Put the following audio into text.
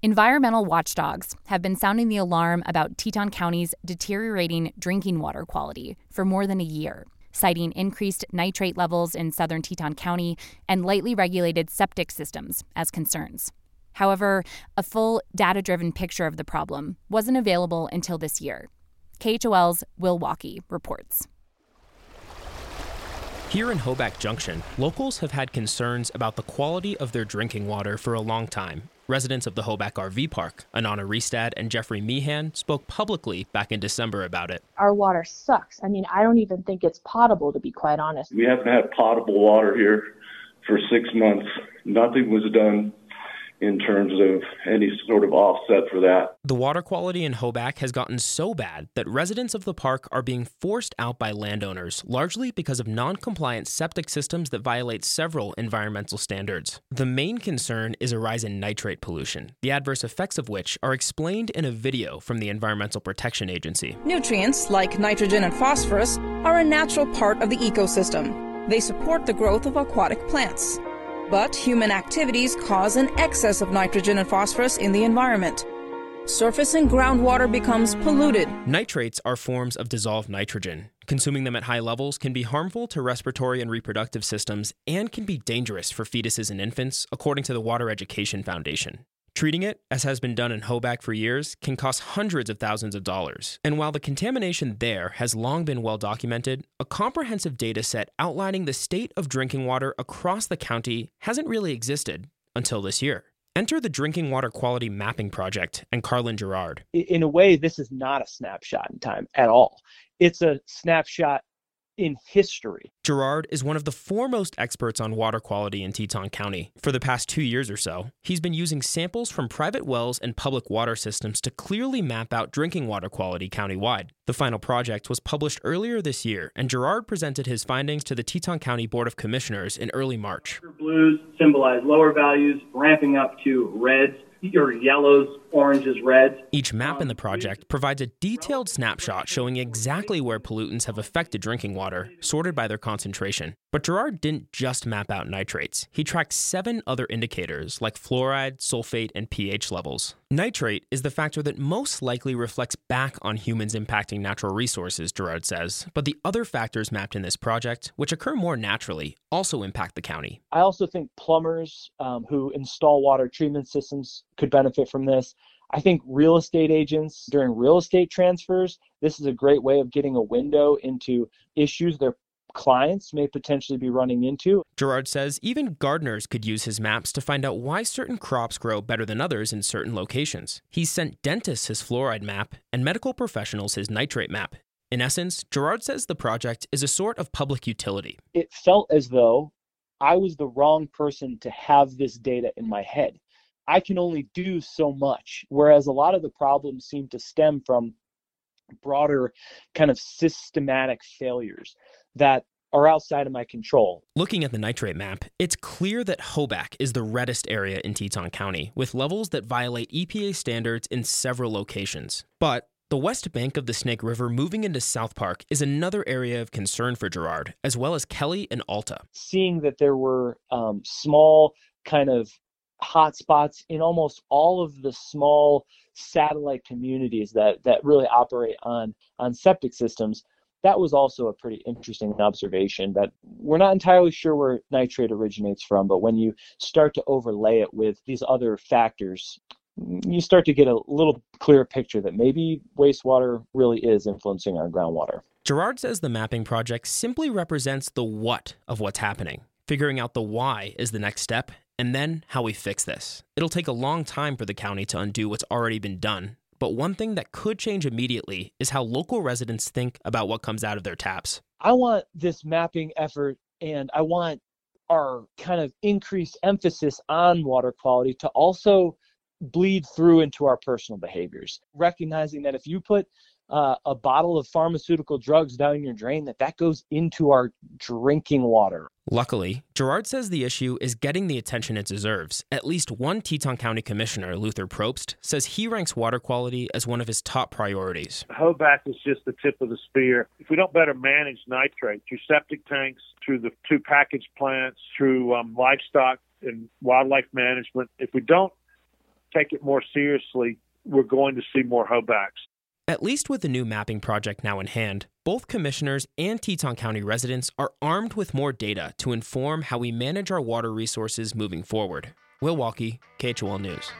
Environmental watchdogs have been sounding the alarm about Teton County's deteriorating drinking water quality for more than a year, citing increased nitrate levels in southern Teton County and lightly regulated septic systems as concerns. However, a full data driven picture of the problem wasn't available until this year. KHOL's Will Walkey reports. Here in Hoback Junction, locals have had concerns about the quality of their drinking water for a long time. Residents of the Hoback RV Park, Anana Restad and Jeffrey Meehan, spoke publicly back in December about it. Our water sucks. I mean, I don't even think it's potable, to be quite honest. We haven't had potable water here for six months. Nothing was done in terms of any sort of offset for that. The water quality in Hoback has gotten so bad that residents of the park are being forced out by landowners, largely because of non compliant septic systems that violate several environmental standards. The main concern is a rise in nitrate pollution, the adverse effects of which are explained in a video from the Environmental Protection Agency. Nutrients, like nitrogen and phosphorus, are a natural part of the ecosystem. They support the growth of aquatic plants. But human activities cause an excess of nitrogen and phosphorus in the environment. Surface and groundwater becomes polluted. Nitrates are forms of dissolved nitrogen. Consuming them at high levels can be harmful to respiratory and reproductive systems and can be dangerous for fetuses and infants, according to the Water Education Foundation. Treating it, as has been done in Hoback for years, can cost hundreds of thousands of dollars. And while the contamination there has long been well documented, a comprehensive data set outlining the state of drinking water across the county hasn't really existed until this year. Enter the Drinking Water Quality Mapping Project and Carlin Girard. In a way, this is not a snapshot in time at all. It's a snapshot in history. Girard is one of the foremost experts on water quality in Teton County. For the past two years or so, he's been using samples from private wells and public water systems to clearly map out drinking water quality countywide. The final project was published earlier this year, and Girard presented his findings to the Teton County Board of Commissioners in early March. Blues symbolize lower values, ramping up to reds your yellows, oranges, reds. Each map in the project provides a detailed snapshot showing exactly where pollutants have affected drinking water, sorted by their concentration. But Girard didn't just map out nitrates. He tracked seven other indicators like fluoride, sulfate, and pH levels. Nitrate is the factor that most likely reflects back on humans impacting natural resources, Girard says. But the other factors mapped in this project, which occur more naturally, also impact the county. I also think plumbers um, who install water treatment systems could benefit from this. I think real estate agents during real estate transfers, this is a great way of getting a window into issues they're clients may potentially be running into. Girard says even gardeners could use his maps to find out why certain crops grow better than others in certain locations. He's sent dentists his fluoride map and medical professionals his nitrate map. In essence, Girard says the project is a sort of public utility. It felt as though I was the wrong person to have this data in my head. I can only do so much, whereas a lot of the problems seem to stem from broader kind of systematic failures that are outside of my control. Looking at the nitrate map, it's clear that Hoback is the reddest area in Teton County, with levels that violate EPA standards in several locations. But the west bank of the Snake River moving into South Park is another area of concern for Girard, as well as Kelly and Alta. Seeing that there were um, small kind of hot spots in almost all of the small satellite communities that, that really operate on, on septic systems, that was also a pretty interesting observation that we're not entirely sure where nitrate originates from, but when you start to overlay it with these other factors, you start to get a little clearer picture that maybe wastewater really is influencing our groundwater. Girard says the mapping project simply represents the what of what's happening. Figuring out the why is the next step, and then how we fix this. It'll take a long time for the county to undo what's already been done, but one thing that could change immediately is how local residents think about what comes out of their taps. I want this mapping effort and I want our kind of increased emphasis on water quality to also bleed through into our personal behaviors. Recognizing that if you put uh, a bottle of pharmaceutical drugs down your drain that that goes into our drinking water. Luckily, Girard says the issue is getting the attention it deserves. At least one Teton County Commissioner, Luther Probst, says he ranks water quality as one of his top priorities. Hoback is just the tip of the spear. If we don't better manage nitrate through septic tanks, through the two package plants, through um, livestock and wildlife management, if we don't take it more seriously, we're going to see more Hobacks. At least with the new mapping project now in hand, both commissioners and Teton County residents are armed with more data to inform how we manage our water resources moving forward. Will Walkey, KHOL News.